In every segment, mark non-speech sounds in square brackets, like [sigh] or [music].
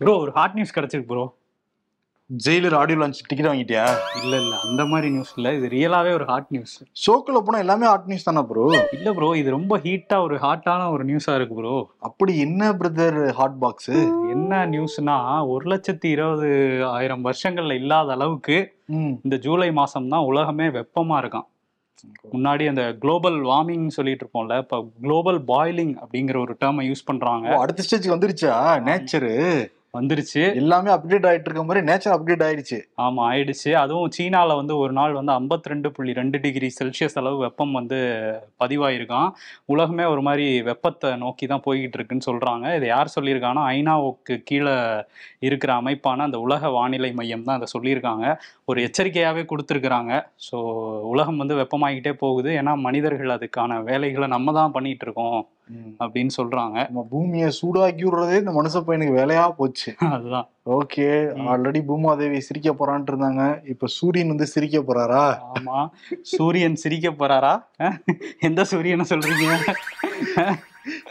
Bro ஒரு hot news கிடைச்சிருக்கு bro Jailer audio launch ticket வாங்கிட்டியா? இல்ல இல்ல. அந்த மாதிரி நியூஸ் இல்ல. இது ரியலாவே ஒரு ஹாட் நியூஸ் ஷோக்குள்ள போனா எல்லாமே ஹாட் நியூஸ் தானே ப்ரோ இல்ல ப்ரோ இது ரொம்ப ஹீட்டா ஒரு ஹாட்டான ஒரு நியூஸா இருக்கு ப்ரோ அப்படி என்ன பிரதர் ஹாட் பாக்ஸ் என்ன நியூஸ்னா ஒரு லட்சத்தி இருபது ஆயிரம் வருஷங்கள்ல இல்லாத அளவுக்கு இந்த ஜூலை மாசம் தான் உலகமே வெப்பமா இருக்கான். முன்னாடி அந்த குளோபல் வார்மிங் சொல்லிட்டு இருப்போம்ல இப்ப குளோபல் பாய்லிங் அப்படிங்கிற ஒரு டேர்மை யூஸ் பண்றாங்க. அடுத்த ஸ்டேஜ்க்கு வந்துருச்சா? நேச்சரு வந்துருச்சு. எல்லாமே அப்டேட் ஆயிட்டு இருக்க மாதிரி நேச்சர் அப்டேட் ஆயிடுச்சு. ஆமா ஆயிடுச்சு. அதுவும் சீனால வந்து ஒரு நாள் வந்து 52.2 ரெண்டு புள்ளி ரெண்டு டிகிரி செல்சியஸ் அளவு வெப்பம் வந்து பதிவாயிருக்கான் உலகமே ஒரு மாதிரி வெப்பத்தை நோக்கி தான் போய்கிட்டு இருக்குன்னு சொல்றாங்க. இது யார் சொல்லியிருக்காங்கன்னா ஐநாவுக்கு கீழே இருக்கிற அமைப்பான அந்த உலக வானிலை மையம் தான் அதை சொல்லியிருக்காங்க. ஒரு எச்சரிக்கையாவே கொடுத்துருக்குறாங்க. ஸோ உலகம் வந்து வெப்பமாகிட்டே போகுது. ஏன்னா மனிதர்கள் அதுக்கான வேலைகளை நம்ம தான் பண்ணிட்டு இருக்கோம். அப்படின்னு சொல்றாங்க. நம்ம பூமியை சூடாக்கி விடுறதே இந்த மனுஷ பையனுக்கு வேலையா போச்சு. அதுதான். ஓகே ஆல்ரெடி பூமாதேவி சிரிக்க போறான்ட்டு இருந்தாங்க. இப்ப சூரியன் வந்து சிரிக்க போறாரா? ஆமா. சூரியன் சிரிக்க போறாரா? எந்த சூரியனை சொல்றீங்க?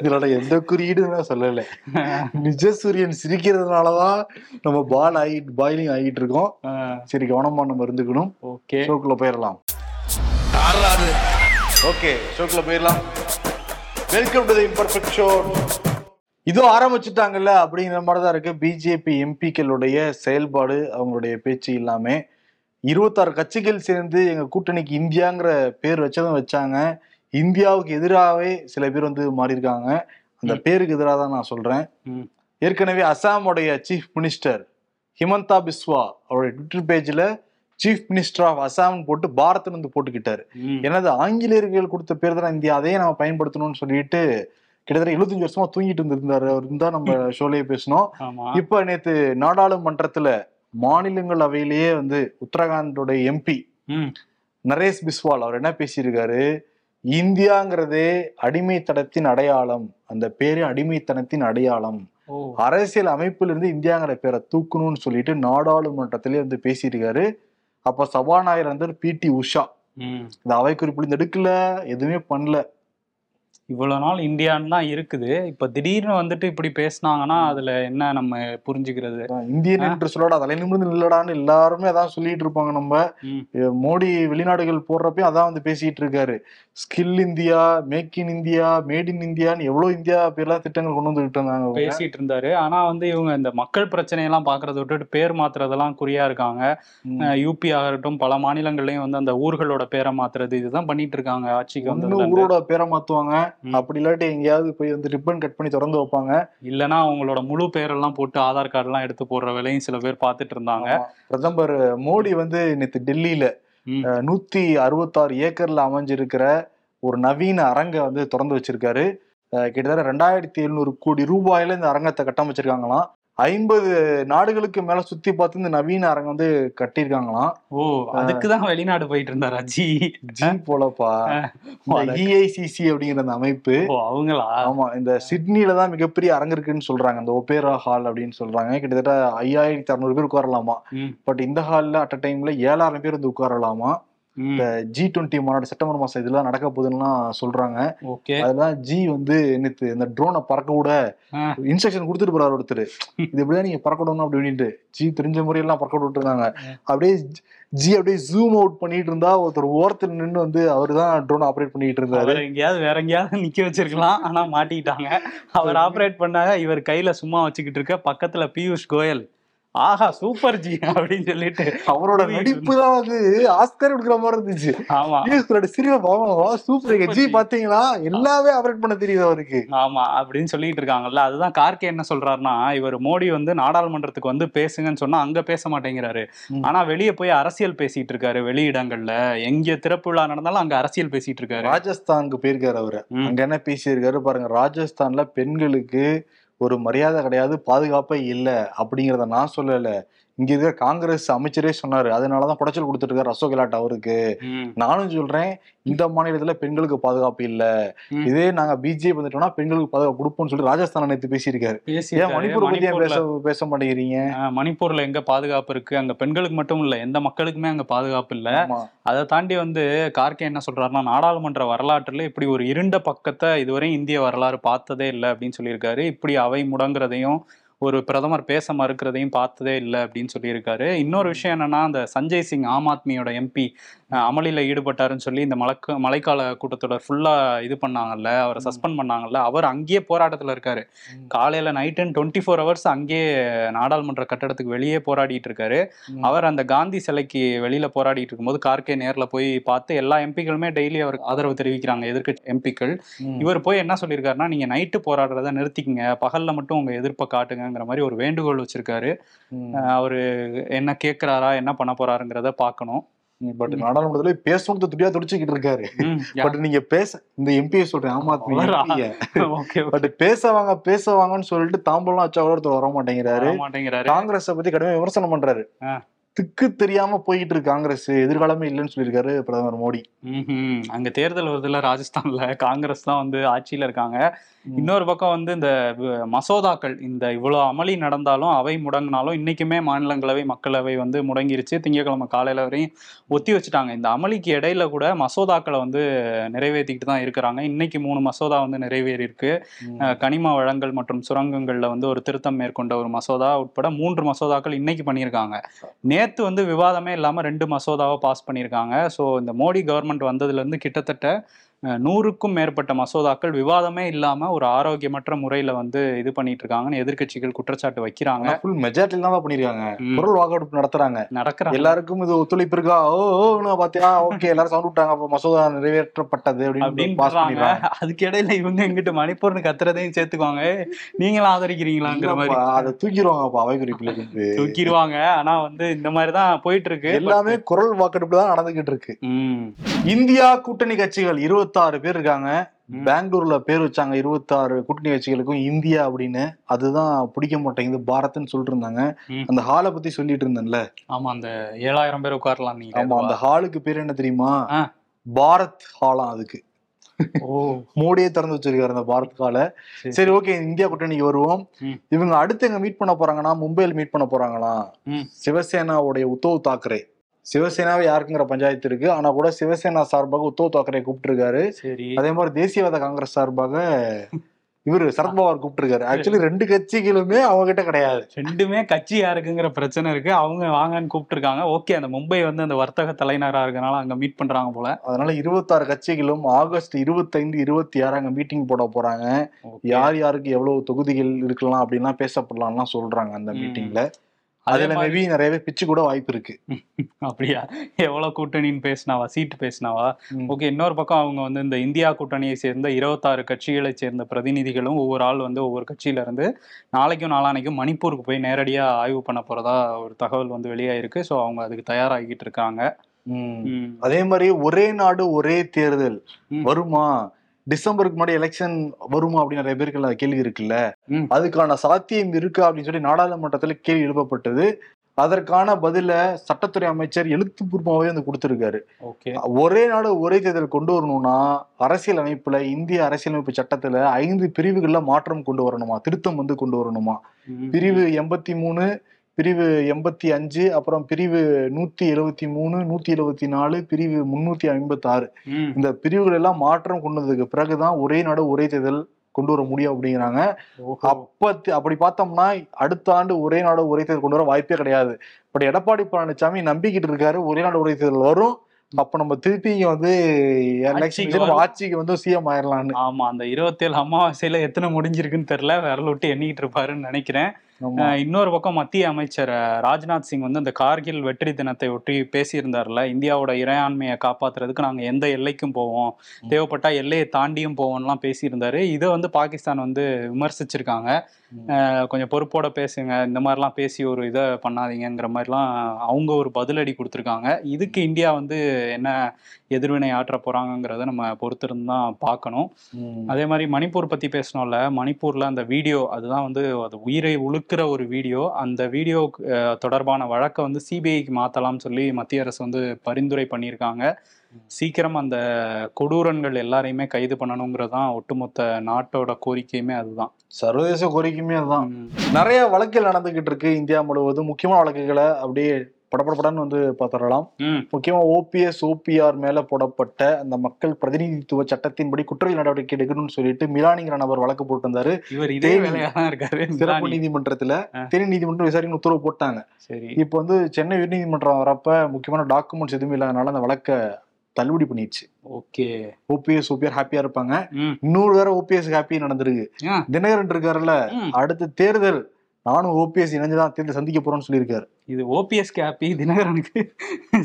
இதோட எந்த குறியீடும் நான் சொல்லல. நிஜ சூரியன் சிரிக்கிறதுனாலதான் நம்ம பால் ஆகிட்டு பாயிலிங் ஆகிட்டு இருக்கோம். சரி கவனமா நம்ம இருந்துக்கணும். ஓகே. ஷோக்குள்ள போயிடலாம் ஓகே ஷோக்குள்ள போயிடலாம் வெல்கம் டு இம்பர்ஃபெக்ட் ஷோ இதோ ஆரம்பிச்சுட்டாங்கல்ல அப்படிங்கிற மாதிரி தான் இருக்கு பிஜேபி எம்பிக்களுடைய செயல்பாடு அவங்களுடைய பேச்சு இல்லாம இருபத்தாறு கட்சிகள் சேர்ந்து எங்க கூட்டணிக்கு இந்தியாங்கிற பேர் வச்சதும் வச்சாங்க. இந்தியாவுக்கு எதிராகவே சில பேர் வந்து மாறி இருக்காங்க அந்த. பேருக்கு எதிராக தான் நான் சொல்றேன். ம். ஏற்கனவே அசாமுடைய சீஃப் மினிஸ்டர் ஹிமந்தா பிஸ்வா அவருடைய ட்விட்டர் பேஜ்ல சீஃப் மினிஸ்டர் ஆஃப் அசாம் போட்டு பாரத்னு வந்து போட்டுக்கிட்டாரு. எனது ஆங்கிலேயர்கள் கொடுத்த பேர் தான் இந்தியா அதையே நம்ம பயன்படுத்தணும்னு சொல்லிட்டு கிட்டத்தட்ட எழுபத்தஞ்சு வருஷமா தூங்கிட்டு இருந்திருந்தாரு. அவர் தான் நம்ம ஷோலயே பேசணும் இப்ப நேத்து நாடாளுமன்றத்துல மாநிலங்களவையிலேயே வந்து உத்தரகாண்டோட எம்பி. நரேஷ் பிஸ்வால் அவர் என்ன பேசியிருக்காரு? இந்தியாங்கிறதே அடிமைத்தனத்தின் அடையாளம். அந்த பேரு அடிமைத்தனத்தின் அடையாளம். அரசியல் அமைப்பிலிருந்து இந்தியாங்கிற பேரை தூக்கணும்னு சொல்லிட்டு நாடாளுமன்றத்திலே வந்து பேசியிருக்காரு. அப்ப சபாநாயகர் வந்து பிடி உஷா. இந்த அவை குறிப்பில் எடுக்கல எதுவுமே பண்ணல இவ்வளவு நாள் இந்தியான்னு தான் இருக்குது இப்ப திடீர்னு வந்துட்டு இப்படி பேசுனாங்கன்னா அதுல என்ன நம்ம புரிஞ்சுக்கிறது இந்தியன் என்று சொல்லடா தலை நிமிர்ந்து நில்லடான்னு எல்லாருமே அதான் சொல்லிட்டு இருப்பாங்க நம்ம மோடி வெளிநாடுகள் போடுறப்பயும் அதான் வந்து பேசிட்டு இருக்காரு skill India make in India made in இந்தியான்னு எவ்வளவு இந்தியா பேர்லாம் திட்டங்கள் கொண்டு வந்துகிட்டு இருந்தாங்க. பேசிட்டு இருந்தாரு ஆனா வந்து இவங்க இந்த மக்கள் பிரச்சனையெல்லாம் பாக்குறத விட்டுட்டு பேர் மாத்துறதெல்லாம் குறியா இருக்காங்க. யூபி ஆகட்டும் பல மாநிலங்கள்லயும் வந்து அந்த ஊர்களோட பேரை மாத்துறது இதுதான் பண்ணிட்டு இருக்காங்க ஆட்சிக்கு இருந்து. ஊரோட பேரை மாத்துவாங்க. அப்படி இல்லாட்டி எங்கேயாவது போய் வந்து ரிப்பன் கட் பண்ணி திறந்து வைப்பாங்க. இல்லைன்னா அவங்களோட முழு பேரெல்லாம் போட்டு ஆதார் கார்டு எல்லாம் எடுத்து போடுற வேலையும் சில பேர் பார்த்துட்டு இருந்தாங்க. பிரதமர் மோடி வந்து நேத்து டெல்லியில நூத்தி அறுபத்தாறு ஏக்கர்ல அமைஞ்சிருக்கிற ஒரு நவீன அரங்கை வந்து திறந்து வச்சிருக்காரு. கிட்டத்தட்ட ரெண்டாயிரத்தி எழுநூறு கோடி ரூபாயில இந்த அரங்கத்தை கட்டமைச்சிருக்காங்களாம் ஐம்பது நாடுகளுக்கு மேல சுத்தி பார்த்து இந்த நவீன அரங்கம் வந்து கட்டியிருக்காங்களாம். ஓ அதுக்குதான் வெளிநாடு போயிட்டு இருந்தாரா ஜி ஜி போலப்பா இந்த இஐசிசி அப்படிங்கிற அந்த அமைப்பு. அவங்களா? ஆமா இந்த சிட்னில தான் மிகப்பெரிய அரங்கு இருக்குன்னு சொல்றாங்க. அந்த ஒபேரா ஹால் அப்படின்னு சொல்றாங்க. கிட்டத்தட்ட ஐயாயிரத்தி அறுநூறு பேர் உட்காரலாமா. பட் இந்த ஹால்ல அட் அ டைம்ல ஏழாயிரம் பேர் வந்து உட்காரலாமா. ம், ஜி டுவெண்ட்டி மாநாடு செப்டம்பர் மாசம் இதெல்லாம் நடக்க போகுதுன்னுலாம் சொல்றாங்க. அதுதான் ஜி வந்து நேத்து இந்த ட்ரோனை பறக்க விட ஆ. இன்ஸ்ட்ரக்ஷன் கொடுத்துட்டு போறாரு ஒருத்தர். [laughs] இது எப்படிதான் நீங்க பறக்க விடணும் அப்படின்ட்டு ஜி தெரிஞ்ச முறையெல்லாம் பறக்க விட்டு இருந்தாங்க அப்படியே ஜி அப்படியே ஜூம் அவுட் பண்ணிட்டு இருந்தா ஒருத்தர் ஓரத்தில் நின்று வந்து அவர் தான் ட்ரோன் ஆப்ரேட் பண்ணிட்டு இருந்தாரு. எங்கேயாவது வேற எங்கேயாவது நிக்க வச்சிருக்கலாம். ஆனா மாட்டிக்கிட்டாங்க. அவர் ஆபரேட் பண்ணாங்க. இவர் கையில சும்மா வச்சுக்கிட்டு இருக்க. பக்கத்துல பியூஷ் கோயல். ஆஹா சூப்பர் ஜி அப்படின்னு சொல்லிட்டு அவரோட நடிப்பு தான் வந்து ஆஸ்கர் எடுக்கிற மாதிரி இருந்துச்சு. ஆமா. சிரிப்பை பாவம் சூப்பர் ஜி. பாத்தீங்களா எல்லாமே ஆப்ரேட் பண்ண தெரியுது அவருக்கு. ஆமா அப்படின்னு சொல்லிட்டு இருக்காங்கல்ல. அதுதான் கார்கே என்ன சொல்றாருன்னா இவர் மோடி வந்து நாடாளுமன்றத்துக்கு வந்து பேசுங்கன்னு சொன்னா அங்க பேச மாட்டேங்கிறாரு. ஆனா வெளிய போய் அரசியல் பேசிட்டு இருக்காரு வெளியிடங்கள்ல. எங்க திறப்பு விழா நடந்தாலும் அங்க அரசியல் பேசிட்டு இருக்காரு. ராஜஸ்தானுக்கு போயிருக்காரு அவரு. அங்க என்ன பேசியிருக்காரு பாருங்க. ராஜஸ்தான்ல பெண்களுக்கு ஒரு மரியாதை கிடையாது பாதுகாப்பே இல்லை அப்படிங்கிறத நான் சொல்லலை. இங்க இருக்கிற காங்கிரஸ் அமைச்சரே சொன்னாரு. அதனாலதான் குடைச்சல் கொடுத்துட்டு இருக்காரு அசோக் கெலாட் அவருக்கு. நானும் சொல்றேன் இந்த மாநிலத்துல பெண்களுக்கு பாதுகாப்பு இல்ல. இதே நாங்க பிஜேபி வந்துட்டோம்னா பெண்களுக்கு பாதுகாப்பு கொடுப்போம்னு சொல்லி ராஜஸ்தான் நேத்து பேசியிருக்காரு. ஏன். மணிப்பூர் பத்தி பேச பேச மாட்டேங்கிறீங்க? மணிப்பூர்ல எங்க பாதுகாப்பு இருக்கு? அங்க பெண்களுக்கு மட்டும் இல்ல எந்த மக்களுக்குமே அங்க பாதுகாப்பு இல்ல. அதை தாண்டி வந்து கார்கே என்ன சொல்றாருன்னா நாடாளுமன்ற வரலாற்றுல இப்படி ஒரு இருண்ட பக்கத்தை இதுவரை இந்திய வரலாறு பார்த்ததே இல்லை அப்படின்னு சொல்லியிருக்காரு. இப்படி அவை முடங்குறதையும் ஒரு பிரதமர் பேச மறுக்கிறதையும் பார்த்ததே இல்லை அப்படின்னு சொல்லியிருக்காரு. இன்னொரு விஷயம் என்னன்னா அந்த சஞ்சய் சிங் ஆம் ஆத்மியோட எம்பி அமளியில் ஈடுபட்டாருன்னு சொல்லி இந்த மழைக்க மழைக்கால கூட்டத்தொடர் ஃபுல்லா இது பண்ணாங்கல்ல அவரை சஸ்பெண்ட் பண்ணாங்கல்ல அவர் அங்கேயே போராட்டத்தில் இருக்காரு. காலையில night and twenty four hours அங்கேயே நாடாளுமன்ற கட்டடத்துக்கு வெளியே போராடிட்டு இருக்காரு. அவர் அந்த காந்தி சிலைக்கு வெளியில போராடிட்டு இருக்கும்போது கார்கே நேர்ல போய் பார்த்து எல்லா எம்பிக்களுமே டெய்லி அவருக்கு ஆதரவு தெரிவிக்கிறாங்க எதிர்க்கட்சி எம்பிக்கள். இவர் போய் என்ன சொல்லியிருக்காருன்னா நீங்க நைட்டு போராடுறத நிறுத்திக்கங்க பகல்ல மட்டும் உங்க எதிர்ப்பை காட்டுங்கங்கிற மாதிரி ஒரு வேண்டுகோள் வச்சிருக்காரு. அவரு என்ன கேட்கிறாரா என்ன பண்ண போறாருங்கிறத பார்க்கணும். பட் நாடாளுமன்றத்துல பேசணும் துடியா துடிச்சுக்கிட்டு இருக்காரு. பட் நீங்க பேச இந்த எம்பியை சொல்றேன் ஆம் ஆத்மி பட் பேசவாங்க பேசவாங்கன்னு சொல்லிட்டு தாம்பலம் வச்சா கூட ஒருத்தர் வர மாட்டேங்கிறாரு காங்கிரஸ பத்தி கடுமையா விமர்சனம் பண்றாரு. திக்கு தெரியாம போயிட்டு இருக்கு காங்கிரஸ். எதிர்காலமே இல்லைன்னு சொல்லியிருக்காரு பிரதமர் மோடி. அங்க தேர்தல் வருதுல ராஜஸ்தான்ல. காங்கிரஸ் தான் வந்து ஆட்சியில இருக்காங்க. இன்னொரு பக்கம் வந்து இந்த மசோதாக்கள் இந்த இவ்வளவு அமளி நடந்தாலும் அவை முடங்கினாலும் இன்னைக்குமே மாநிலங்களவை மக்களவை வந்து முடங்கிருச்சு. திங்கட்கிழமை காலையில வரையும் ஒத்தி வச்சுட்டாங்க. இந்த அமளிக்கு இடையில கூட மசோதாக்களை வந்து நிறைவேற்றிக்கிட்டு தான் இருக்கிறாங்க. இன்னைக்கு மூணு மசோதா வந்து நிறைவேறி இருக்கு ம். அஹ் கனிம வளங்கள் மற்றும் சுரங்கங்கள்ல வந்து ஒரு திருத்தம் மேற்கொண்ட ஒரு மசோதா உட்பட மூன்று மசோதாக்கள் இன்னைக்கு பண்ணியிருக்காங்க. நேற்று வந்து விவாதமே இல்லாம ரெண்டு மசோதாவை பாஸ் பண்ணியிருக்காங்க ஸோ இந்த மோடி கவர்மெண்ட் வந்ததுல இருந்து கிட்டத்தட்ட நூறுக்கும் மேற்பட்ட மசோதாக்கள் விவாதமே இல்லாம ஒரு ஆரோக்கியமற்ற முறையில வந்து இது பண்ணிட்டு இருக்காங்கன்னு எதிர்க்கட்சிகள் குற்றச்சாட்டு வைக்கிறாங்க. ஃபுல் மெஜாரிட்டி தான் பண்ணிருக்காங்க. குரல் வாக்கெடுப்பு நடத்துறாங்க. நடக்கிறாங்க. எல்லாருக்கும் இது ஒத்துழைப்பு இருக்கா? ஓ பாத்தியா? ஓகே எல்லாரும் சவுண்ட் விட்டாங்க. அப்ப மசோதா நிறைவேற்றப்பட்டது அப்படின்னு பாஸ் பண்ணிடுறாங்க. அதுக்கு இடையில இவங்க எங்கிட்ட மணிப்பூர்னு கத்துறதையும் சேர்த்துக்குவாங்க. நீங்களும் ஆதரிக்கிறீங்களாங்கிற மாதிரி. அதை தூக்கிடுவாங்க அப்ப அவை குறிப்புல இருந்து. தூக்கிடுவாங்க. ஆனா வந்து இந்த மாதிரிதான் போயிட்டு இருக்கு. எல்லாமே குரல் வாக்கெடுப்பு தான் நடந்துகிட்டு இருக்கு. இந்தியா கூட்டணி கட்சிகள் 26 பேர் இருக்காங்க. பெங்களூர்ல பேர் வச்சாங்க. 26 கூட்டணி கட்சிகளுக்கும் இந்தியா அப்படின்னு. அதுதான் பிடிக்க மாட்டேங்குது பாரத்னு சொல்லிட்டு இருந்தாங்க. அந்த ஹாலை பத்தி சொல்லிட்டு இருந்தேன்ல. ஆமா அந்த ஏழாயிரம் பேர் உட்காரலாம் நீங்க. ஆமா அந்த ஹாலுக்கு பேர் என்ன தெரியுமா. பாரத் ஹாலாம் அதுக்கு. மோடியே திறந்து வச்சிருக்காரு அந்த பாரத் ஹாலை. சரி. ஓகே இந்தியா கூட்டணிக்கு வருவோம். இவங்க அடுத்து எங்க மீட் பண்ண போறாங்கன்னா மும்பையில் மீட் பண்ண போறாங்களாம். ம். சிவசேனாவுடைய உத்தவ் தாக்கரே. சிவசேனாவே யாருக்குங்கிற பஞ்சாயத்து இருக்கு. ஆனா கூட சிவசேனா சார்பாக உத்தவ் தாக்கரே கூப்பிட்டு சரி. அதே மாதிரி தேசியவாத காங்கிரஸ் சார்பாக [laughs] இவரு சரத்பவார் கூப்பிட்டுருக்காரு. ஆக்சுவலி ரெண்டு கட்சிகளுமே அவங்க கிட்ட கிடையாது. ரெண்டுமே கட்சி யாருக்குங்கிற பிரச்சனை இருக்கு. அவங்க வாங்கன்னு கூப்பிட்டு இருக்காங்க ஓகே அந்த மும்பை வந்து அந்த வர்த்தக தலைநகரா இருக்கனால அங்க மீட் பண்றாங்க போல. அதனால இருபத்தாறு கட்சிகளும் ஆகஸ்ட் இருபத்தைந்து இருபத்தி ஆறு அங்க மீட்டிங் போட போறாங்க. யார் யாருக்கு எவ்வளவு தொகுதிகள் இருக்கலாம் அப்படின்லாம் பேசப்படலாம்லாம் சொல்றாங்க அந்த. மீட்டிங்ல அதுல மேபி நிறைய பேர் பிச்சு கூட வாய்ப்பு இருக்கு. [laughs] அப்படியா? எவ்வளவு கூட்டணின்னு பேசினாவா? சீட்டு பேசினாவா. ஓகே இன்னொரு பக்கம் அவங்க வந்து இந்த இந்தியா கூட்டணியை சேர்ந்த இருபத்தாறு கட்சிகளை சேர்ந்த பிரதிநிதிகளும் ஒவ்வொரு ஆள் வந்து ஒவ்வொரு கட்சியில இருந்து நாளைக்கும் நாளானைக்கும் மணிப்பூருக்கு போய் நேரடியா ஆய்வு பண்ண போறதா ஒரு தகவல் வந்து வெளியாயிருக்கு. ஸோ அவங்க அதுக்கு தயாராகிட்டு இருக்காங்க. அதே மாதிரி ஒரே நாடு ஒரே தேர்தல். வருமா? டிசம்பருக்கு முன்னாடி எலெக்ஷன் வருமா அப்படின்னு நிறைய பேருக்கு கேள்வி இருக்குல்ல. அதுக்கான சாத்தியம் இருக்கா அப்படின்னு சொல்லி நாடாளுமன்றத்துல கேள்வி எழுப்பப்பட்டது. அதற்கான பதில சட்டத்துறை அமைச்சர் எழுத்துப்பூர்வமாவே வந்து கொடுத்திருக்காரு. ஒரே நாடு ஒரே தேர்தல் கொண்டு வரணும்னா அரசியல் அமைப்புல இந்திய அரசியலமைப்பு சட்டத்துல ஐந்து பிரிவுகள்ல மாற்றம் கொண்டு வரணுமா? திருத்தம் வந்து கொண்டு வரணுமா. பிரிவு எண்பத்தி மூணு பிரிவு எண்பத்தி அஞ்சு அப்புறம் பிரிவு நூத்தி எழுவத்தி மூணு நூத்தி எழுவத்தி நாலு பிரிவு முன்னூத்தி ஐம்பத்தி ஆறு. இந்த பிரிவுகள் எல்லாம் மாற்றம் கொண்டு வந்ததுக்கு பிறகுதான் ஒரே நாடு ஒரே தேர்தல் கொண்டு வர முடியும் அப்படிங்கிறாங்க. அப்ப அப்படி பார்த்தோம்னா அடுத்த ஆண்டு ஒரே நாடு ஒரே தேர்தல் கொண்டு வர வாய்ப்பே கிடையாது. பட் எடப்பாடி பழனிசாமி நம்பிக்கிட்டு இருக்காரு ஒரே நாடு ஒரே தேர்தல் வரும். அப்ப நம்ம திருப்பி இங்க வந்து ஆட்சிக்கு வந்து சிஎம் ஆயிரலாம்னு ஆமா அந்த இருபத்தேழு அமாவாசையில எத்தனை முடிஞ்சிருக்குன்னு தெரியல விரல் விட்டு எண்ணிக்கிட்டு இருப்பாருன்னு நினைக்கிறேன். இன்னொரு பக்கம் மத்திய அமைச்சர் ராஜ்நாத் சிங் வந்து இந்த கார்கில் வெற்றி தினத்தை ஒட்டி பேசியிருந்தார்ல இந்தியாவோட இறையாண்மையை காப்பாத்துறதுக்கு நாங்க எந்த எல்லைக்கும் போவோம் தேவைப்பட்டா எல்லையை தாண்டியும் போவோம்லாம் பேசியிருந்தாரு. இதை வந்து பாகிஸ்தான் வந்து விமர்சிச்சிருக்காங்க. கொஞ்சம் பொறுப்போட பேசுங்க இந்த மாதிரிலாம் பேசி ஒரு இதை பண்ணாதீங்கங்கிற மாதிரிலாம் அவங்க ஒரு பதிலடி கொடுத்துருக்காங்க. இதுக்கு இந்தியா வந்து என்ன எதிர்வினை ஆற்ற போறாங்கங்கிறத நம்ம பொறுத்திருந்து தான் பார்க்கணும். அதே மாதிரி மணிப்பூர் பத்தி பேசணும்ல மணிப்பூர்ல அந்த வீடியோ அதுதான் வந்து அது உயிரை உழுக்கிற ஒரு வீடியோ அந்த வீடியோ தொடர்பான வழக்கை வந்து சிபிஐக்கு மாத்தலாம்னு சொல்லி மத்திய அரசு வந்து பரிந்துரை பண்ணியிருக்காங்க. சீக்கிரம் அந்த கொடூரன்கள் எல்லாரையுமே கைது பண்ணணுங்கிறது தான் ஒட்டுமொத்த நாட்டோட கோரிக்கையுமே அதுதான். சர்வதேச கோரிக்கையுமே அதுதான். நிறைய வழக்குகள் நடந்துகிட்டு இருக்கு இந்தியா முழுவதும். முக்கியமான வழக்குகளை அப்படியே படபடப்படன்னு வந்து பார்த்துடலாம். முக்கியமா ஓபிஎஸ் ஓபிஆர் மேல போடப்பட்ட அந்த மக்கள் பிரதிநிதித்துவ சட்டத்தின்படி குற்றவியல் நடவடிக்கை எடுக்கணும்னு சொல்லிட்டு மிலானிங்கிற நபர் வழக்கு போட்டிருந்தாரு. இவர் இதே இருக்காரு சிறப்பு. நீதிமன்றத்துல. தேனி நீதிமன்றம் விசாரிக்கணும் உத்தரவு போட்டாங்க. சரி. இப்போ வந்து சென்னை உயர்நீதிமன்றம் வரப்ப முக்கியமான டாக்குமெண்ட்ஸ் எதுவும் இல்லாதனால அந்த வழக்க தள்ளுபடி பண்ணிடுச்சு. ஓகே. ஓபிஎஸ் ஓபிஆர் ஹாப்பியா இருப்பாங்க. இன்னொரு வேற ஓபிஎஸ் ஹாப்பி நடந்திருக்கு. தினகரன் இருக்காருல்ல. அடுத்த தேர்தல். நானும் ஓபிஎஸ் இணைஞ்சுதான் தேர்தல் சந்திக்க போறோம்னு சொல்லியிருக்காரு. இது ஓபிஎஸ் ஹாப்பி தினகரனுக்கு.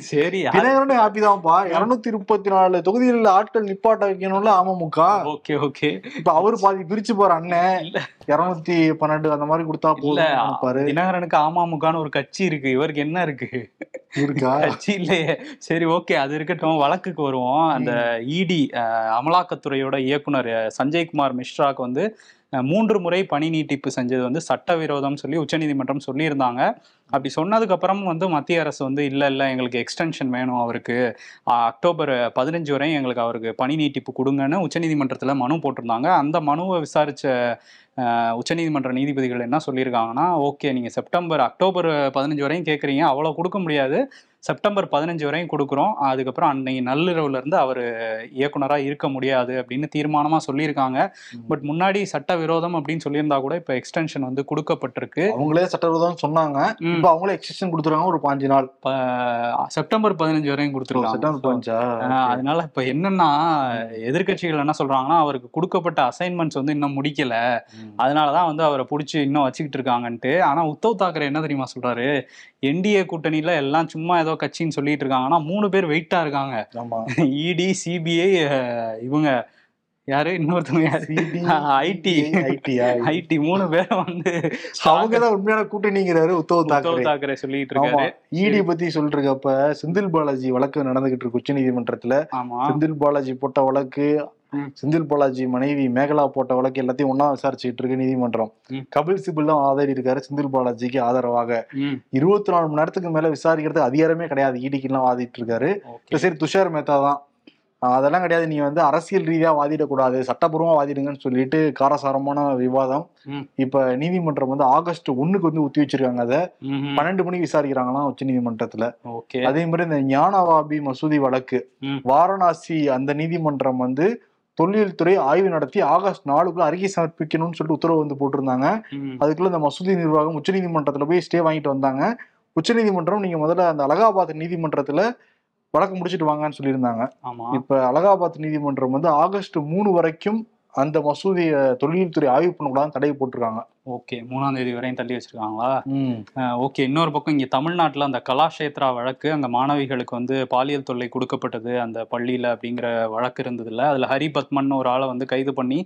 சரி தினகரன் ஹாப்பி தான்ப்பா. இருநூத்தி முப்பத்தி நாலு தொகுதிகளில் ஆட்கள் நிப்பாட்ட வைக்கணும்ல அமமுக? Okay okay. இப்ப அவரு பாதி பிரிச்சு போற அண்ணன். இருநூத்தி பன்னெண்டு அந்த மாதிரி கொடுத்தா போதும் தினகரனுக்கு அமமுகன்னு ஒரு கட்சி இருக்கு. இவருக்கு என்ன இருக்கு? இருக்கா? கட்சி இல்லையே. சரி ஓகே. அது இருக்கட்டும். வழக்குக்கு வருவோம். அந்த இடி அமலாக்கத்துறையோட இயக்குனர் அஹ், சஞ்சய்குமார் மிஸ்ராக்கு வந்து மூன்று முறை பணி நீட்டிப்பு செஞ்சது வந்து சட்டவிரோதம் சொல்லி உச்சநீதிமன்றம் சொல்லியிருந்தாங்க. அப்படி சொன்னதுக்கப்புறம் வந்து மத்திய அரசு வந்து இல்லை இல்லை எங்களுக்கு எக்ஸ்டென்ஷன் வேணும் அவருக்கு. அக்டோபர் பதினஞ்சு வரையும் எங்களுக்கு அவருக்கு பணி நீட்டிப்பு கொடுங்கன்னு உச்சநீதிமன்றத்தில் மனு போட்டிருந்தாங்க. அந்த மனுவை விசாரித்த உச்சநீதிமன்ற நீதிபதிகள் என்ன சொல்லியிருக்காங்கன்னா ஓகே நீங்க செப்டம்பர் அக்டோபர் பதினஞ்சு வரையும் கேட்குறீங்க அவ்வளோ கொடுக்க முடியாது. செப்டம்பர் பதினஞ்சு வரையும் கொடுக்குறோம். அதுக்கப்புறம் அன்னைக்கு நள்ளிரவுல இருந்து அவர் இயக்குனரா இருக்க முடியாது அப்படின்னு தீர்மானமா சொல்லியிருக்காங்க. பட் முன்னாடி சட்ட விரோதம் அப்படின்னு சொல்லியிருந்தா கூட இப்போ எக்ஸ்டென்ஷன் வந்து கொடுக்கப்பட்டிருக்கு. அவங்களே சட்டவிரோதம் சொன்னாங்க. இப்ப அவங்களே எக்ஸ்டென்ஷன் கொடுத்துருக்காங்க ஒரு பாஞ்சு நாள். செப்டம்பர் பதினஞ்சு வரையும் கொடுத்துருக்காங்க. அதனால இப்ப என்னன்னா எதிர்க்கட்சிகள் என்ன சொல்றாங்கன்னா அவருக்கு கொடுக்கப்பட்ட அசைன்மெண்ட்ஸ் வந்து இன்னும் முடிக்கல. அதனாலதான் வந்து அவரை பிடிச்சி இன்னும் வச்சுக்கிட்டு இருக்காங்கன்ட்டு. ஆனா உத்தவ் தாக்கரே என்ன தெரியுமா சொல்றாரு? என்டிஏ கூட்டணியில எல்லாம் சும்மா ஏதோ கட்சின்னு சொல்லிட்டு இருக்காங்க. ஆனா மூணு பேர் வெயிட்டா இருக்காங்க. [laughs] E இடி சிபிஐ இவங்க யாரு? இன்னொருத்தவங்க யாரு? ஐடி ஐடியா ஐடி மூணு பேரை வந்து [laughs] அவங்கதான் உண்மையான கூட்டணிங்கிறாரு உத்தவ் தாக்கரே. தாக்கரே சொல்லிட்டு இருக்காரு. இடி பத்தி சொல்லிட்டு இருக்கப்ப செந்தில் பாலாஜி வழக்கு நடந்துகிட்டு இருக்கு உச்ச நீதிமன்றத்துல செந்தில் பாலாஜி போட்ட வழக்கு. செந்தில் பாலாஜி மனைவி மேகலா போட்ட வழக்கு எல்லாத்தையும் ஒண்ணா விசாரிச்சுட்டு இருக்கு நீதிமன்றம். கபில் சிபில் தான் ஆதரி இருக்காரு செந்தில் பாலாஜிக்கு ஆதரவாக. இருபத்தி நாலு மணி நேரத்துக்கு மேல விசாரிக்கிறதுக்கு அதிகாரமே கிடையாது. ஈடிக்கு எல்லாம் வாதிட்டு இருக்காரு. சரி துஷார் மேத்தா தான். அதெல்லாம் கிடையாது. நீங்க வந்து அரசியல் ரீதியா வாதிடக்கூடாது. சட்டப்பூர்வமா வாதிடுங்கன்னு சொல்லிட்டு காரசாரமான விவாதம். இப்ப நீதிமன்றம் வந்து ஆகஸ்ட் ஒண்ணுக்கு வந்து ஒத்தி வச்சிருக்காங்க. அதை. பன்னெண்டு மணிக்கு விசாரிக்கிறாங்களாம் உச்ச நீதிமன்றத்துல. அதே மாதிரி இந்த ஞானவாபி மசூதி வழக்கு. வாரணாசி அந்த நீதிமன்றம் வந்து தொல்லியல் துறை ஆய்வு நடத்தி ஆகஸ்ட் நாலுக்குள்ள அறிக்கை சமர்ப்பிக்கணும்னு சொல்லிட்டு உத்தரவு வந்து போட்டிருந்தாங்க. அதுக்குள்ள இந்த மசூதி நிர்வாகம் உச்சநீதிமன்றத்துல போய் ஸ்டே வாங்கிட்டு வந்தாங்க. உச்சநீதிமன்றம் நீங்க முதல்ல அந்த அலகாபாத் நீதிமன்றத்துல வழக்கு முடிச்சிட்டு வாங்கன்னு சொல்லியிருந்தாங்க. இப்ப அலகாபாத் நீதிமன்றம் வந்து ஆகஸ்ட் மூணு வரைக்கும் அந்த மசூதியை தொல்லியல் துறை ஆய்வு பண்ணக்கூடாதுன்னு தடை போட்டிருக்காங்க. ஓகே மூணாம் தேதி வரையும் தள்ளி வச்சிருக்காங்களா? ஓகே இன்னொரு பக்கம் இங்கே தமிழ்நாட்டில் அந்த கலாஷேத்ரா வழக்கு அங்கே மாணவிகளுக்கு வந்து பாலியல் தொல்லை கொடுக்கப்பட்டது அந்த பள்ளியில் அப்படிங்கிற வழக்கு இருந்ததில்ல. அதில் ஹரி பத்மன் ஒரு ஆளை வந்து கைது பண்ணி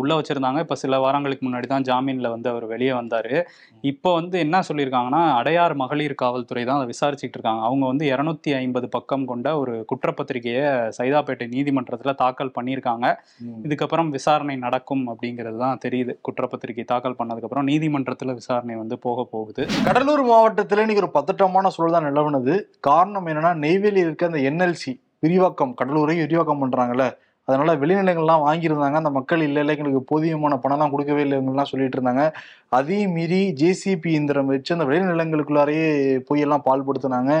உள்ள வச்சிருந்தாங்க. இப்போ சில வாரங்களுக்கு முன்னாடி தான் ஜாமீனில் வந்து அவர் வெளியே வந்தார். இப்போ வந்து என்ன சொல்லியிருக்காங்கன்னா அடையார் மகளிர் காவல்துறை தான் அதை விசாரிச்சுட்டு இருக்காங்க. அவங்க வந்து இரநூத்தி ஐம்பது பக்கம் கொண்ட ஒரு குற்றப்பத்திரிகையை சைதாப்பேட்டை நீதிமன்றத்தில் தாக்கல் பண்ணியிருக்காங்க. இதுக்கப்புறம் விசாரணை நடக்கும் அப்படிங்கிறது தான் தெரியுது. குற்றப்பத்திரிகை தாக்கல் பண்ணதுக்கப்புறம் நீதிமன்றத்தில் விசாரணை வந்து போக போகுது. கடலூர் மாவட்டத்துல இன்னைக்கு ஒரு பதட்டமான சூழல் தான் நிலவுனது. காரணம் என்னன்னா நெய்வேலியில் இருக்க அந்த என்எல்சி விரிவாக்கம் கடலூரையும் விரிவாக்கம் பண்றாங்கல்ல. அதனால வெளிநிலங்கள்லாம் வாங்கியிருந்தாங்க. அந்த மக்கள் இல்லை இல்லை எங்களுக்கு போதியமான பணம்லாம் கொடுக்கவே இல்லைங்கலாம் சொல்லிட்டு இருந்தாங்க. அதையும் மீறி ஜேசிபி இயந்திரம் வச்சு அந்த விளைநிலங்களுக்குள்ளாரையே போய் எல்லாம் பால்படுத்தினாங்க.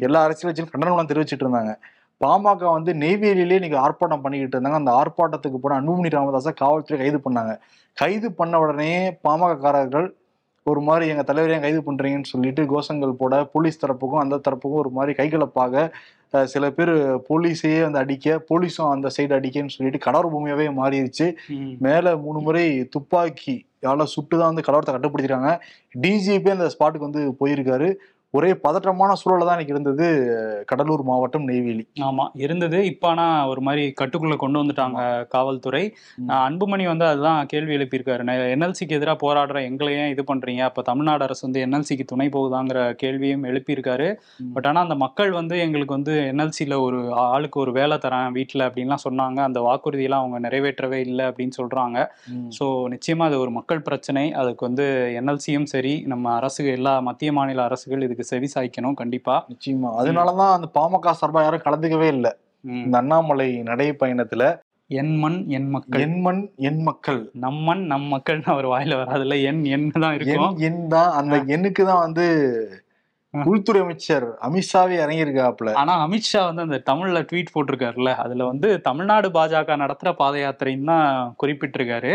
எல்லா அரசியல் கட்சியும் கண்டனம்லாம் தெரிவிச்சிட்டு இருந்தாங்க. பாமக வந்து நெய்வேலியிலே இன்னைக்கு ஆர்ப்பாட்டம் பண்ணிக்கிட்டு இருந்தாங்க. அந்த ஆர்ப்பாட்டத்துக்கு போன அன்புமணி ராமதாஸை காவல்துறை கைது பண்ணாங்க. கைது பண்ண உடனே பாமக காரர்கள் ஒரு மாதிரி எங்க தலைவரையும் கைது பண்றீங்கன்னு சொல்லிட்டு கோஷங்கள் போட போலீஸ் தரப்புக்கும் அந்த தரப்புக்கும் ஒரு மாதிரி கைகலப்பாக சில பேர் போலீஸையே வந்து அடிக்க போலீஸும் அந்த சைடு அடிக்கன்னு சொல்லிட்டு கடவுள் பூமியாவே மாறிடுச்சு. மேல மூணு முறை துப்பாக்கி யால சுட்டு தான் வந்து கலவரத்தை கட்டுப்படுத்திருக்காங்க டிஜிபி அந்த ஸ்பாட்டுக்கு வந்து போயிருக்காரு. ஒரே பதற்றமான சூழல தான் இன்னைக்கு இருந்தது கடலூர் மாவட்டம் நெய்வேலி. ஆமா இருந்தது. இப்ப ஆனா ஒரு மாதிரி கட்டுக்குள்ள கொண்டு வந்துட்டாங்க காவல்துறை. அன்புமணி வந்து அதுதான் கேள்வி எழுப்பியிருக்காரு. என்எல்சிக்கு எதிராக போராடுற எங்களை ஏன் இது பண்றீங்க? அப்ப தமிழ்நாடு அரசு வந்து என்எல்சிக்கு துணை போகுதாங்கிற கேள்வியும் எழுப்பியிருக்காரு. பட் ஆனா அந்த மக்கள் வந்து எங்களுக்கு வந்து என்எல்சியில் ஒரு ஆளுக்கு ஒரு வேலை தரேன் வீட்டில் அப்படின்லாம் சொன்னாங்க. அந்த வாக்குறுதியெல்லாம் அவங்க நிறைவேற்றவே இல்லை அப்படின்னு சொல்றாங்க. ஸோ நிச்சயமா அது ஒரு மக்கள் பிரச்சனை. அதுக்கு வந்து என்எல்சியும் சரி நம்ம அரசு எல்லா மத்திய மாநில அரசுகள் இதுக்கு செவி சாய்க்கணும் கண்டிப்பா. நிச்சயமா. அதனாலதான் அந்த பாமக சார்பா யாரும் கலந்துக்கவே இல்லை. இந்த அண்ணாமலை நடை பயணத்துல என் மண் என் மக்கள். என் மண் என் மக்கள். நம்மன் நம் மக்கள்னு அவர் வாயில வராதுல்ல. என் என் தான் என் இருக்கும். எண் தான் அந்த எண்ணுக்கு தான் வந்து [laughs] உள்துறை அமைச்சர் அமித்ஷாவே இறங்கியிருக்காப்ல ஆனா அமித்ஷா வந்து அந்த தமிழ்ல ட்வீட் போட்டிருக்காருல்ல. அதுல வந்து தமிழ்நாடு பாஜக நடத்துற பாத யாத்திரைன்னு தான் குறிப்பிட்டிருக்காரு.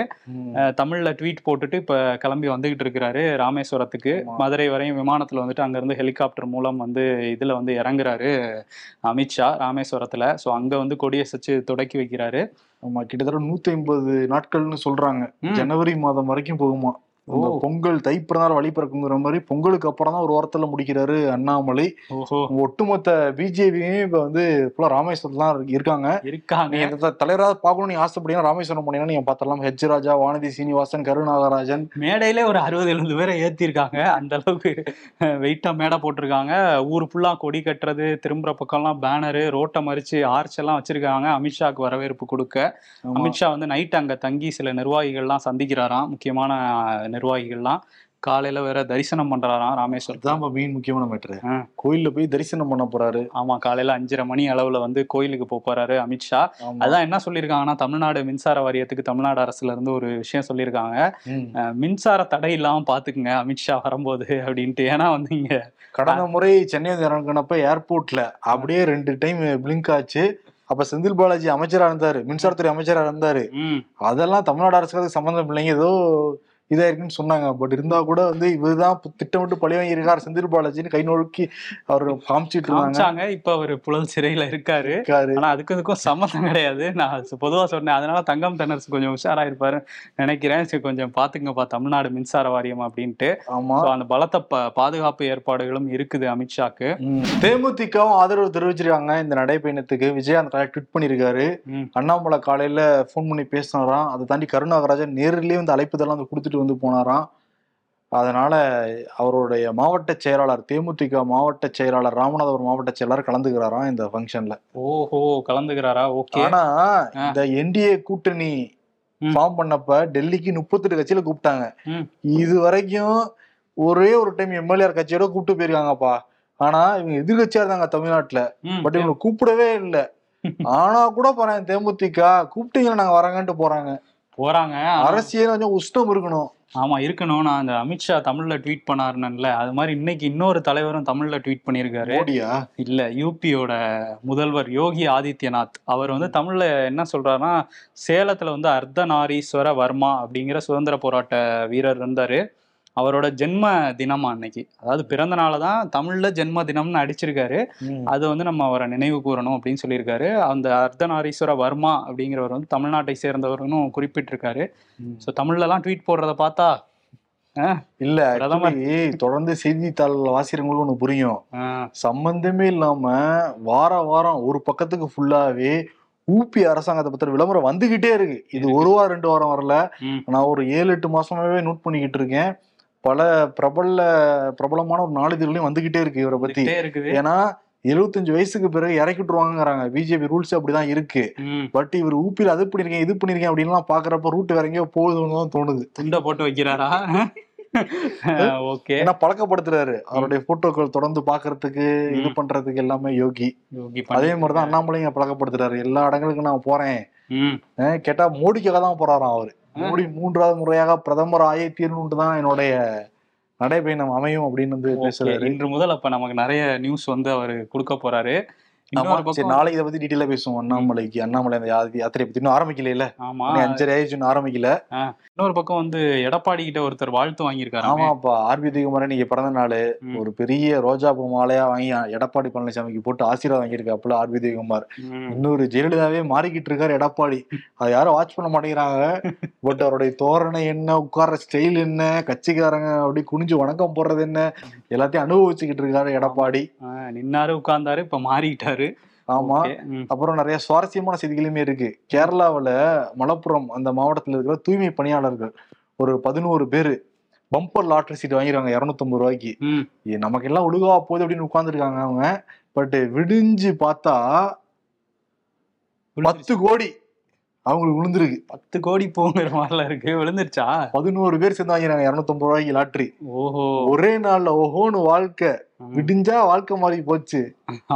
தமிழ்ல ட்வீட் போட்டுட்டு இப்ப கிளம்பி வந்துகிட்டு இருக்கிறாரு ராமேஸ்வரத்துக்கு. மதுரை வரையும் விமானத்துல வந்துட்டு அங்க இருந்து ஹெலிகாப்டர் மூலம் வந்து இதுல வந்து இறங்குறாரு அமித்ஷா ராமேஸ்வரத்துல. சோ அங்க வந்து கொடியசைச்சு தொடக்கி வைக்கிறாரு. ஆமா கிட்டத்தட்ட நூத்தி ஐம்பது நாட்கள்னு சொல்றாங்க. ஜனவரி மாதம் வரைக்கும் போகுமா. பொங்கல் தை பிறந்தால் வழி பிறக்குங்கிற மாதிரி பொங்கலுக்கு அப்புறம் தான் ஒரு வாரத்துல முடிக்கிறாரு அண்ணாமலை. ஒட்டுமொத்த பிஜேபியும் இப்ப வந்து ஃபுல்லா தான் இருக்கு- இருக்காங்க. இருக்காங்க. இந்த தலைவராக பார்க்கணும் நீ ஆசைப்பட்டீங்கன்னா ராமேஸ்வரம் போனீங்கன்னா நீங்க பாத்திரலாம் ஹெச் ராஜா வானதி சீனிவாசன் கருநாகராஜன். மேடையிலே ஒரு அறுபது எழுபது பேரை ஏத்திருக்காங்க. அந்த அளவுக்கு வெயிட்டா மேடை போட்டிருக்காங்க. ஊர் ஃபுல்லா கொடி கட்டுறது திரும்புற பக்கம்லாம் பேனரு ரோட்டை மறிச்சு ஆர்ச் எல்லாம் வச்சிருக்காங்க. அமித்ஷாக்கு வரவேற்பு கொடுக்க. அமித்ஷா வந்து நைட் அங்க தங்கி சில நிர்வாகிகள்லாம் சந்திக்கிறாராம். முக்கியமான நிர்வாகிகள்லாம் காலையில வேற தரிசனம் பண்றாராம் ராமேஸ்வரம் இப்ப மெயின் முக்கியமான மேட்ரு. கோயில்ல போய் தரிசனம் பண்ண போறாரு. ஆமா காலையில அஞ்சரை மணி அளவுல வந்து கோயிலுக்கு போப் போறாரு அமித்ஷா. அதான் என்ன சொல்லியிருக்காங்கன்னா தமிழ்நாடு மின்சார வாரியத்துக்கு தமிழ்நாடு அரசுல இருந்து ஒரு விஷயம் சொல்லியிருக்காங்க. மின்சார தடை இல்லாம பாத்துக்குங்க அமித்ஷா வரும்போது அப்படின்ட்டு. ஏன்னா வந்து இங்க கடந்த முறை சென்னை இறங்கினப்ப ஏர்போர்ட்ல அப்படியே ரெண்டு டைம் பிளிங்க் ஆச்சு. அப்ப செந்தில் பாலாஜி அமைச்சரா இருந்தாரு மின்சாரத்துறை அமைச்சரா இருந்தாரு. அதெல்லாம் தமிழ்நாடு அரசுக்கு அதுக்கு சம்மந்தம் இல்லைங்க. ஏதோ இதா இருக்குன்னு சொன்னாங்க. பட் இருந்தா கூட வந்து இவர்தான் திட்டமிட்டு பழி வாங்கியிருக்காரு செந்தில் பாலாஜின்னு கை நோக்கி அவர் காமிச்சிட்டு இருந்தாங்க. இப்ப அவர் புழல் சிறையில இருக்காரு. இருக்காரு. ஆனா அதுக்கு இதுக்கும் சம்மந்தம் கிடையாது. நான் பொதுவா சொன்னேன். அதனால தங்கம் தென்னரசு கொஞ்சம் உஷாரா இருப்பாரு நினைக்கிறேன். சரி கொஞ்சம் பாத்துங்கப்பா தமிழ்நாடு மின்சார வாரியம் அப்படின்ட்டு. அந்த பலத்த ப- பாதுகாப்பு ஏற்பாடுகளும் இருக்குது அமித்ஷாக்கு. தேமுதிகவும் ஆதரவு தெரிவிச்சிருக்காங்க. இந்த நடைப்பயணத்துக்கு. விஜயகாந்த் காலையில ட்விட் பண்ணியிருக்காரு ம், அண்ணாமலை காலையில ஃபோன் பண்ணி பேசினாராம். அதை தாண்டி கருணாகராஜன் நேரிலேயே வந்து அழைப்புதெல்லாம் வந்து கொடுத்துட்டு வந்து போனாராம். அதனால அவருடைய மாவட்ட செயலாளர் தேமுதிக மாவட்ட செயலாளர் ராமநாதபுரம் மாவட்ட செயலாளர் கலந்துக்கிறாராம் இந்த ஃபங்க்ஷன்ல. ஓஹோ கலந்துக்கிறாரா? ஓகே. ஆனா இந்த என்டிஏ கூட்டணி. ஃபார்ம் பண்ணப்ப டெல்லிக்கு முப்பத்தெட்டு கட்சியில கூப்பிட்டாங்க. இது வரைக்கும் ஒரே ஒரு டைம் எம்எல்ஏ கட்சியோட கூப்பிட்டு போயிருக்காங்கப்பா. ஆனா இவங்க எதிர்கட்சியா இருந்தாங்க தமிழ்நாட்டுல. பட் இவங்க கூப்பிடவே இல்லை. ஆனா கூட போறாங்க தேமுதிக கூப்பிட்டீங்களா நாங்க வரங்கன்ட்டு போறாங்க. போறாங்க. அரசியல் கொஞ்சம் உஷ்ணம் இருக்கணும். ஆமா இருக்கணும். நான் அந்த அமித்ஷா தமிழ்ல ட்வீட் பண்ணாருன்னு அது மாதிரி இன்னைக்கு இன்னொரு தலைவரும் தமிழ்ல ட்வீட் பண்ணியிருக்காரு. இல்ல யூபியோட முதல்வர் யோகி ஆதித்யநாத். அவர் வந்து தமிழ்ல என்ன சொல்றாருன்னா சேலத்துல வந்து அர்த்தநாரீஸ்வர வர்மா அப்படிங்கிற சுதந்திர போராட்ட வீரர் இருந்தாரு. அவரோட ஜென்ம தினமா அன்னைக்கு. அதாவது பிறந்த நாளை தான் தமிழ்ல ஜென்ம தினம்னு அடிச்சிருக்காரு அது வந்து நம்ம அவரை நினைவு கூறணும் அப்படின்னு சொல்லியிருக்காரு. அந்த அர்த்தநாரீஸ்வர வர்மா அப்படிங்கிறவர் வந்து தமிழ்நாட்டை சேர்ந்தவர்னு குறிப்பிட்டிருக்காரு. ஸோ தமிழ்லலாம் ட்வீட் போடுறத பார்த்தா இல்ல தொடர்ந்து செய்தித்தாள் வாசிக்கிறவங்களுக்கு ஒண்ணு புரியும். சம்பந்தமே இல்லாம வார வாரம் ஒரு பக்கத்துக்கு ஃபுல்லாவே ஊபி அரசாங்கத்தை பத்திர விளம்பரம் வந்துகிட்டே இருக்கு. இது ஒரு வாரம் ரெண்டு வாரம் வரல. நான் ஒரு ஏழு எட்டு மாசமாவே நோட் பண்ணிக்கிட்டு இருக்கேன். பல பிரபல பிரபலமான ஒரு நாளிதழ்லையும் வந்துகிட்டே இருக்கு இவரை பத்தி. ஏன்னா எழுபத்தஞ்சு வயசுக்கு பிறகு இறக்கி விட்டுருவாங்கங்கிறாங்க. பிஜேபி ரூல்ஸ் அப்படிதான் இருக்கு. பட் இவர் ஊப்பியில் அது பண்ணிருக்கேன் இது பண்ணிருக்கேன் அப்படின்லாம் பாக்குறப்ப ரூட் வேற எங்கேயோ போகுதுன்னு தான் தோணுது. துண்டை போட்டு வைக்கிறாரா? ஓகே. ஏன்னா பழக்கப்படுத்துறாரு. அவருடைய போட்டோக்கள் தொடர்ந்து பாக்குறதுக்கு இது. பண்றதுக்கு எல்லாமே யோகி. யோகி அதே மாதிரிதான் அண்ணாமலையும் பழக்கப்படுத்துறாரு. எல்லா இடங்களுக்கும் நான் போறேன். கேட்டா மோடிக்காக தான் போறாராம் அவரு. மோடி மூன்றாவது முறையாக பிரதமர் ஆயே தீரணுன்ட்டு தான் என்னுடைய நடைபயணம் அமையும் அப்படின்னு வந்து பேசுறாரு. இன்று முதல் அப்ப நமக்கு நிறைய நியூஸ் வந்து அவரு கொடுக்க போறாரு. நாளைக்கு இதை பத்தி டீட்டெயிலா பேசுவோம். அண்ணாமலைக்கு அண்ணாமலை அந்த யாத்திரை பத்தி. இன்னும் ஆரம்பிக்கல இல்ல ஆமா அஞ்சரை ஆயிடுச்சு இன்னும் ஆரம்பிக்கல. இன்னொரு பக்கம் வந்து எடப்பாடி கிட்ட ஒருத்தர் வாழ்த்து வாங்கியிருக்காரு. ஆமாப்பா ஆர்பி திகுமரன் நீங்க பிறந்த நாள். ஒரு பெரிய ரோஜா பூ மாலையா வாங்கி எடப்பாடி பழனிசாமிக்கு போட்டு ஆசீர்வாதம் வாங்கியிருக்காப்புல ஆர்பி திகுமார் இன்னொரு ஜெயலலிதாவே மாறிக்கிட்டு இருக்காரு எடப்பாடி. அதை யாரும் வாட்ச் பண்ண மாட்டேங்கிறாங்க. பட் அவருடைய தோரணை என்ன உட்கார்ற ஸ்டைல் என்ன கட்சிக்காரங்க அப்படி குனிஞ்சு வணக்கம் போடுறது என்ன எல்லாத்தையும் அனுபவிச்சுக்கிட்டு இருக்காரு எடப்பாடி. நின்னாரு உட்கார்ந்தாரு இப்ப மாறிக்கிட்டாரு. ஆமா. Okay, ம். அப்புறம் நிறைய சுவாரஸ்யமான செய்திகளுமே இருக்கு. கேரளாவுல மலப்புரம் அந்த மாவட்டத்துல இருக்கிற தூய்மை பணியாளர்கள் ஒரு பதினோரு பேரு பம்பர் லாட்டரி சீட் வாங்கிருக்காங்க இருநூத்தம்பது ரூபாய்க்கு. நமக்கு எல்லாம் ஒழுகா போகுது அப்படின்னு உட்கார்ந்துருக்காங்க அவங்க. பட் விடிஞ்சு பார்த்தா பத்து கோடி. அவங்களுக்கு விழுந்திருக்கு. பத்து கோடி போங்கிற மாதிரிலாம் இருக்கு. விழுந்துருச்சா? பதினோரு பேர் சேர்ந்து வாங்கிறாங்க இருநூத்தம்பது ரூபாய்க்கு லாட்டரி ஓஹோ. ஒரே நாள்ல ஓஹோன்னு வாழ்க்கை. விடிஞ்சா வாழ்க்கை மாறி போச்சு.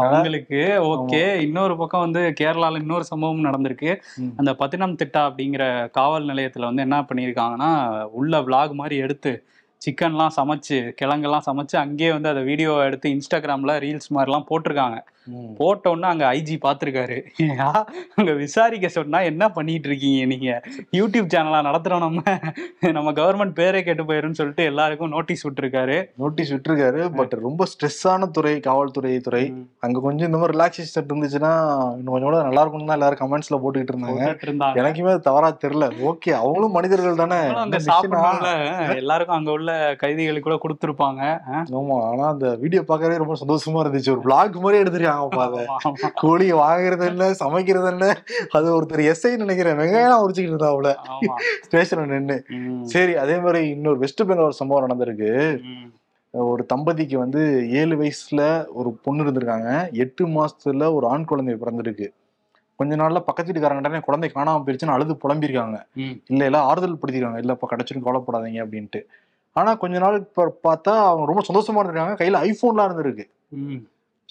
அவங்களுக்கு ஓகே. இன்னொரு பக்கம் வந்து கேரளால இன்னொரு சம்பவம் நடந்திருக்கு. அந்த பத்தினம் திட்டா அப்படிங்கிற காவல் நிலையத்துல வந்து என்ன பண்ணியிருக்காங்கன்னா உள்ள விளாக் மாதிரி எடுத்து சிக்கன்லாம் சமைச்சு கிழங்கெல்லாம் சமைச்சு அங்கேயே வந்து அதை வீடியோ எடுத்து இன்ஸ்டாகிராம்ல ரீல்ஸ் மாதிரிலாம் போட்டிருக்காங்க. போட்ட உடனே அங்க ஐஜி பாத்திருக்காரு அங்க விசாரிக்க சொன்னா என்ன பண்ணிட்டு இருக்கீங்க நீங்க? யூடியூப் சேனலா நடத்துறோம் நம்ம. நம்ம கவர்மெண்ட் பேரே கெட்டு போயிருன்னு சொல்லிட்டு எல்லாருக்கும் நோட்டீஸ் விட்டுருக்காரு. நோட்டீஸ் விட்டுருக்காரு. பட் ரொம்ப ஸ்ட்ரெஸ்ஸான துறை காவல்துறை துறை. அங்க கொஞ்சம் இந்த மாதிரி ரிலாக்ஸேஷன் இருந்துச்சுன்னா இன்னும் கொஞ்சம் கூட நல்லா இருக்கும்னு தான் எல்லாரும் கமெண்ட்ஸ்ல போட்டுக்கிட்டு இருந்தாங்க. எனக்குமே தவறா தெரியல. ஓகே அவங்களும் மனிதர்கள் தானே. அங்க எல்லாருக்கும் அங்க உள்ள கைதிகளுக்கு கூட கொடுத்துருப்பாங்க. ஆமா ஆனா அந்த வீடியோ பார்க்கவே ரொம்ப சந்தோஷமா இருந்துச்சு. ஒரு vlog மாதிரி எடுத்துருக்காங்க. கோழி வாங்குறது என்ன சமைக்கிறது என்ன அது ஒருத்தர் எஸ்ஐ நினைக்கிறேன். வெங்காயம் உரிச்சுக்கிட்டு இருந்தா அவள. ஆமா. ஸ்டேஷன்ல நின்னு. ம், சரி அதே மாதிரி இன்னொரு வெஸ்ட் பெங்கால் ஒரு சம்பவம் நடந்திருக்கு. ஒரு தம்பதிக்கு வந்து ஏழு வயசுல ஒரு பொண்ணு இருந்திருக்காங்க. எட்டு மாசத்துல ஒரு ஆண் குழந்தை பிறந்திருக்கு. கொஞ்ச நாள்ல பக்கத்து வீட்டுக்காரங்கிட்ட குழந்தை காணாம போயிருச்சுன்னு அழுது புலம்பிருக்காங்க. இல்ல இல்ல ஆறுதல் படுத்திருக்காங்க இல்லப்பா கிடைச்சிரும் கவலைப்படாதீங்க அப்படின்ட்டு. ஆனா கொஞ்ச நாள் ப- பார்த்தா அவங்க ரொம்ப சந்தோஷமா இருந்திருக்காங்க. கையில ஐபோன்லாம் இருந்திருக்கு.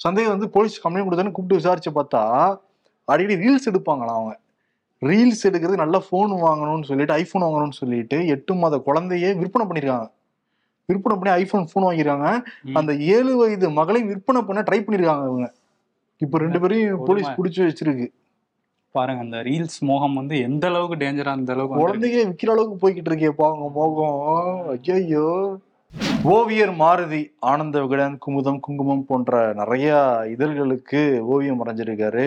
சந்தேகம் வந்து போலீஸ் கம்ப்ளைண்ட் கொடுத்தான்னு கூப்பிட்டு விசாரிச்சு பார்த்தா அடிக்கடி ரீல்ஸ் எடுப்பாங்களாம் அவங்க. ரீல்ஸ் எடுக்கிறது நல்ல ஃபோன் வாங்கணும்னு சொல்லிட்டு ஐபோன் வாங்கணும்னு சொல்லிட்டு எட்டு மாத குழந்தையே விற்பனை பண்ணிருக்காங்க. விற்பனை பண்ணி ஐபோன் ஃபோன் வாங்கிருக்காங்க ம். அந்த ஏழு வயது மகளை விற்பனை பண்ண ட்ரை பண்ணிருக்காங்க இவங்க. இப்ப ரெண்டு பேரையும் போலீஸ். பிடிச்சு வச்சிருக்கு. பாருங்க அந்த ரீல்ஸ் மோகம் வந்து எந்த அளவுக்கு டேஞ்சரா அந்த அளவுக்கு. குழந்தைங்க விக்கிற அளவுக்கு போய்கிட்டு இருக்கேப்பா அவங்க மோகம். ஐயோ ஓவியர் மாருதி ஆனந்த விகடன் குமுதம் குங்குமம் போன்ற நிறைய இதழ்களுக்கு ஓவியம் வரைஞ்சிருக்காரு.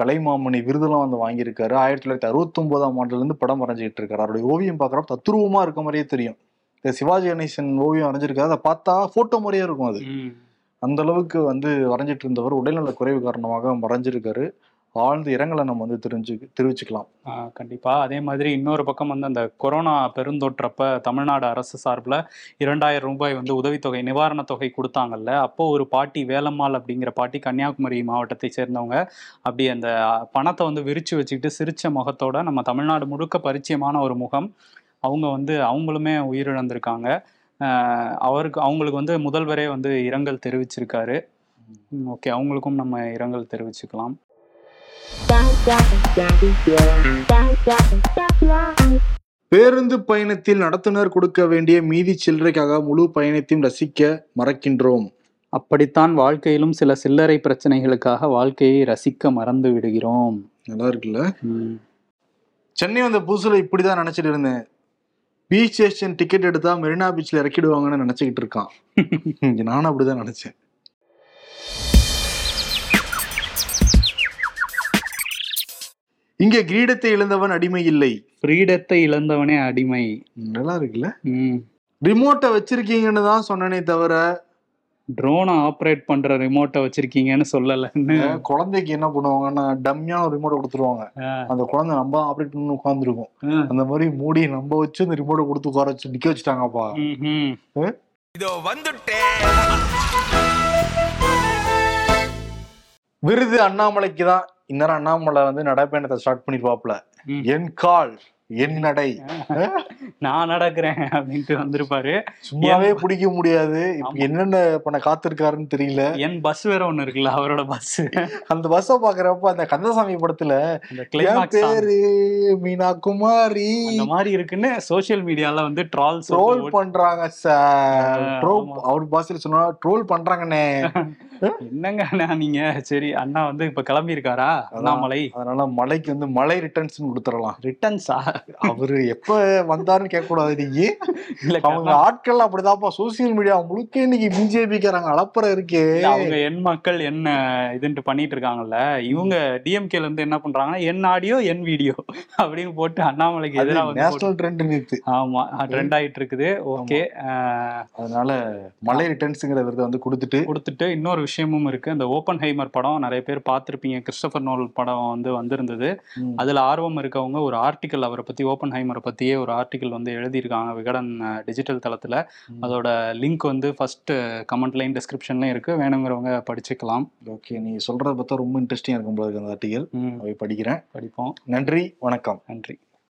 கலைமாமணி விருதெல்லாம் வந்து வாங்கியிருக்காரு. ஆயிரத்தி தொள்ளாயிரத்தி அறுபத்தி ஒன்பதாம் ஆண்டுல இருந்து படம் வரைஞ்சிட்டு இருக்காரு அவருடைய ஓவியம் பார்க்கறப்ப தத்துருவமா இருக்க மாதிரியே தெரியும். இந்த சிவாஜி கணேசன் ஓவியம் வரைஞ்சிருக்காரு. அதை பார்த்தா போட்டோ மாதிரியே இருக்கும் அது. அந்த அளவுக்கு வந்து வரைஞ்சிட்டு இருந்தவர் உடல்நல குறைவு காரணமாக மறைஞ்சிருக்காரு ஆழ்ந்த இரங்கலை நம்ம வந்து தெரிஞ்சு தெரிவிச்சுக்கலாம். ஆ, கண்டிப்பா. அதே மாதிரி இன்னொரு பக்கம் வந்து அந்த கொரோனா பெருந்தொற்றப்ப தமிழ்நாடு அரசு சார்பில் இரண்டாயிரம் ரூபாய் வந்து உதவித்தொகை நிவாரணத் தொகை கொடுத்தாங்கல்ல. அப்போ ஒரு பாட்டி வேலம்மாள் அப்படிங்கிற பாட்டி கன்னியாகுமரி மாவட்டத்தை சேர்ந்தவங்க அப்படி அந்த பணத்தை வந்து விரிச்சு வச்சுக்கிட்டு சிரிச்ச முகத்தோட நம்ம தமிழ்நாடு முழுக்க பரிச்சயமான ஒரு முகம் அவங்க வந்து அவங்களுமே உயிரிழந்திருக்காங்க. அவருக்கு அவங்களுக்கு வந்து முதல்வரே வந்து இரங்கல் தெரிவிச்சிருக்காரு. ஓகே. அவங்களுக்கும் நம்ம இரங்கல் தெரிவிச்சுக்கலாம். பேருந்து பயணத்தில் நடத்துனர் கொடுக்க வேண்டிய மீதி சில்லறைக்காக முழு பயணத்தையும் ரசிக்க மறக்கின்றோம். அப்படித்தான் வாழ்க்கையிலும் சில சில்லறை பிரச்சனைகளுக்காக வாழ்க்கையை ரசிக்க மறந்து விடுகிறோம். நல்லா இருக்குல்ல. சென்னை வந்த புதுசுல இப்படிதான் நினைச்சிட்டு இருந்தேன். பீச் ஸ்டேஷன் டிக்கெட் எடுத்தா மெரினா பீச்ல இறக்கிடுவாங்கன்னு நினைச்சுக்கிட்டு இருக்கான். [laughs] நானும் அப்படிதான் நினைச்சேன். இங்க கிரீடத்தை இழந்தவன் அடிமை இல்லை. ஃப்ரீடத்தை இழந்தவனே அடிமை. நல்லா இருக்குல்ல. ரிமோட்டை வச்சிருக்கீங்கன்னு தான் சொன்னனே தவிர ட்ரோனை ஆப்ரேட் பண்ற ரிமோட்டை வச்சிருக்கீங்கன்னு சொல்லலன்னு. குழந்தைக்கு என்ன பண்ணுவாங்கன்னா டம்மியான ஒரு ரிமோட்டை கொடுத்துருவாங்க. அந்த குழந்தை நம்ம ஆப்ரேட் பண்ணி உட்காந்துருக்கும். அந்த மாதிரி மூடி நம்ம வச்சு அந்த ரிமோட்டை கொடுத்து உட்கார வச்சு நிக்க வச்சுட்டாங்கப்பா. இதோ வந்துட்டேன் விருது அண்ணாமலைக்கு தான் இந்நேரம் அண்ணாமலை வந்து நடைப்பயணத்தை ஸ்டார்ட் பண்ணிருப்பாப்ல. என் கால் என் நடை. நான் நடக்கிறேன் அப்படின்ட்டு வந்திருப்பாரு. சும்மாவே பிடிக்க முடியாது. இப்ப என்னென்ன பண்ண காத்திருக்காருன்னு தெரியல. என் பஸ் வேற ஒண்ணு இருக்குல்ல அவரோட பஸ் அந்த பஸ்ஸ பாக்குறப்ப அந்த கந்தசாமி படத்துல பேரு மீனா குமாரி அந்த மாதிரி இருக்குன்னு சோஷியல் மீடியால வந்து ட்ரால்ஸ் ட்ரோல் பண்றாங்க சார் ட்ரோல். அவர் பாஷையில சொன்னா ட்ரோல் பண்றாங்கண்ணே. [laughs] என்னங்க அண்ணா நீங்க? சரி அண்ணா வந்து இப்ப கிளம்பி இருக்காரா அண்ணாமலை. அதனால மலைக்கு வந்து மலை ரிட்டர்ன்ஸ் கொடுத்துடலாம். ரிட்டர்ன்ஸா அவரு எப்ப வந்தாருன்னு கேட்க கூடாது இல்ல அவங்க ஆட்கள் அப்படிதான்ப்பா. சோசியல் மீடியா முழுக்க இன்னைக்கு பிஜேபிக்காரங்க அலப்பற இருக்கே. அவங்க என் மக்கள் என்ன இதுன்ட்டு பண்ணிட்டு இருக்காங்கல்ல இவங்க டிஎம்கேல இருந்து என்ன பண்றாங்கன்னா என் ஆடியோ என் வீடியோ அப்படின்னு போட்டு அண்ணாமலைக்கு எதிராக நேஷனல் ட்ரெண்ட் நேத்து ஆமா ட்ரெண்ட் ஆயிட்டு இருக்குது. ஓகே அதனால மலை ரிட்டர்ன்ஸ்ங்கிற விருதை வந்து கொடுத்துட்டு கொடுத்துட்டு இன்னொரு விஷயமும் இருக்கு. அந்த ஓப்பன் ஹைமர் படம் நிறைய பேர் பார்த்திருப்பீங்க. கிறிஸ்டபர் நோல் படம் வந்து வந்திருந்தது. அதுல ஆர்வம் இருக்கவங்க ஒரு ஆர்டிக்கல் அவரை பத்தி ஓப்பன் ஹைமரை பத்தியே ஒரு ஆர்டிக்கல் வந்து எழுதியிருக்காங்க விகடன் டிஜிட்டல் தளத்துல. அதோட லிங்க் வந்து ஃபர்ஸ்ட் கமெண்ட்லையும் டிஸ்கிரிப்ஷன்லயும் இருக்கு. வேணுங்கிறவங்க படிச்சுக்கலாம். ஓகே நீ சொல்றத பார்த்தா ரொம்ப இன்ட்ரெஸ்டிங்கா இருக்கும் இருக்கு அந்த ஆர்டிகல் ம், அவை படிக்கிறேன். படிப்போம். நன்றி வணக்கம். நன்றி.